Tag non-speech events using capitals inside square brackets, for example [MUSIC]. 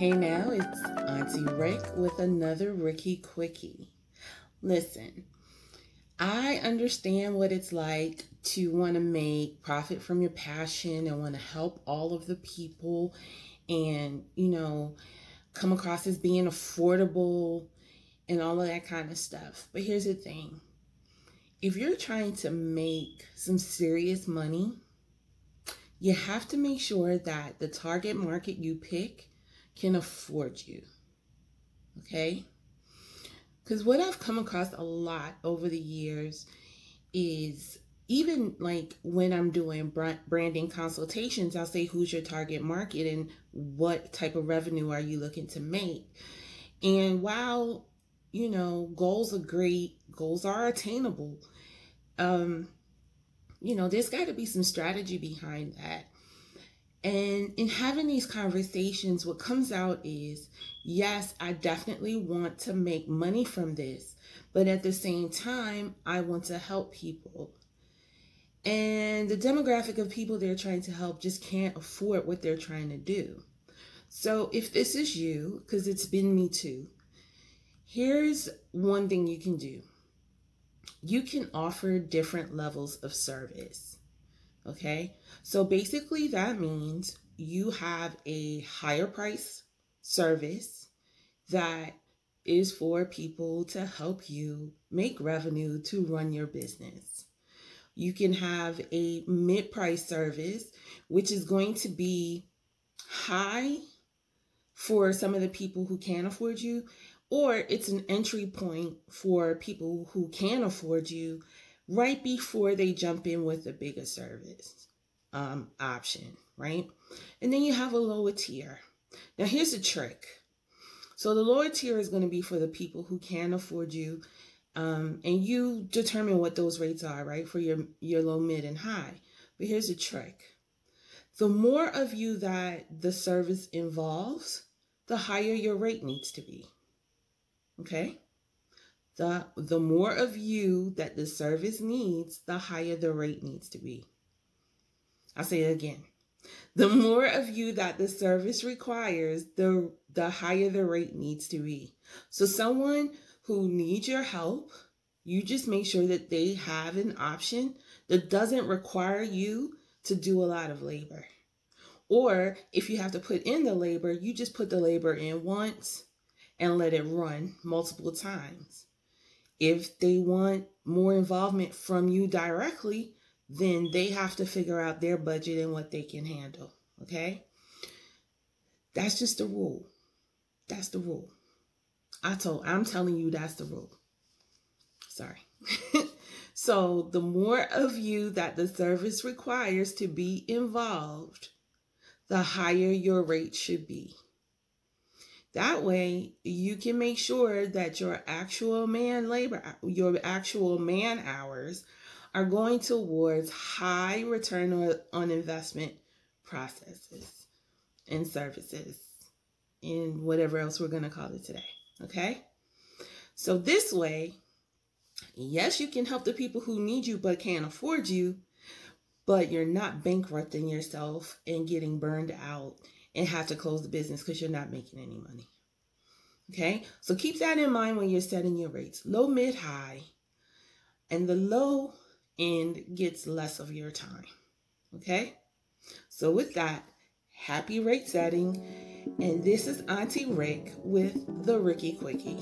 Hey now, it's Auntie Rick with another Ricky Quickie. Listen, I understand what it's like to want to make profit from your passion and want to help all of the people and, you know, come across as being affordable and all of that kind of stuff. But here's the thing if you're trying to make some serious money, you have to make sure that the target market you pick can afford you. Okay? Because what I've come across a lot over the years is even like when I'm doing branding consultations, I'll say, Who's your target market and what type of revenue are you looking to make? And while, you know, goals are great, goals are attainable, um, you know, there's got to be some strategy behind that. And in having these conversations, what comes out is yes, I definitely want to make money from this, but at the same time, I want to help people. And the demographic of people they're trying to help just can't afford what they're trying to do. So if this is you, because it's been me too, here's one thing you can do you can offer different levels of service. Okay, so basically that means you have a higher price service that is for people to help you make revenue to run your business. You can have a mid price service, which is going to be high for some of the people who can't afford you, or it's an entry point for people who can afford you right before they jump in with a bigger service um, option, right? And then you have a lower tier. Now, here's the trick. So, the lower tier is going to be for the people who can afford you, um, and you determine what those rates are, right, for your, your low, mid, and high. But here's the trick the more of you that the service involves, the higher your rate needs to be. Okay? The the more of you that the service needs, the higher the rate needs to be. I'll say it again. The more of you that the service requires, the the higher the rate needs to be. So someone who needs your help, you just make sure that they have an option that doesn't require you to do a lot of labor. Or if you have to put in the labor, you just put the labor in once and let it run multiple times. If they want more involvement from you directly, then they have to figure out their budget and what they can handle. Okay? That's just the rule. That's the rule. I told I'm telling you that's the rule. Sorry. [LAUGHS] so the more of you that the service requires to be involved, the higher your rate should be. That way, you can make sure that your actual man labor, your actual man hours are going towards high return on investment processes and services and whatever else we're going to call it today. Okay? So, this way, yes, you can help the people who need you but can't afford you, but you're not bankrupting yourself and getting burned out and have to close the business because you're not making any money. Okay, so keep that in mind when you're setting your rates low, mid, high, and the low end gets less of your time. Okay, so with that, happy rate setting. And this is Auntie Rick with the Ricky Quickie.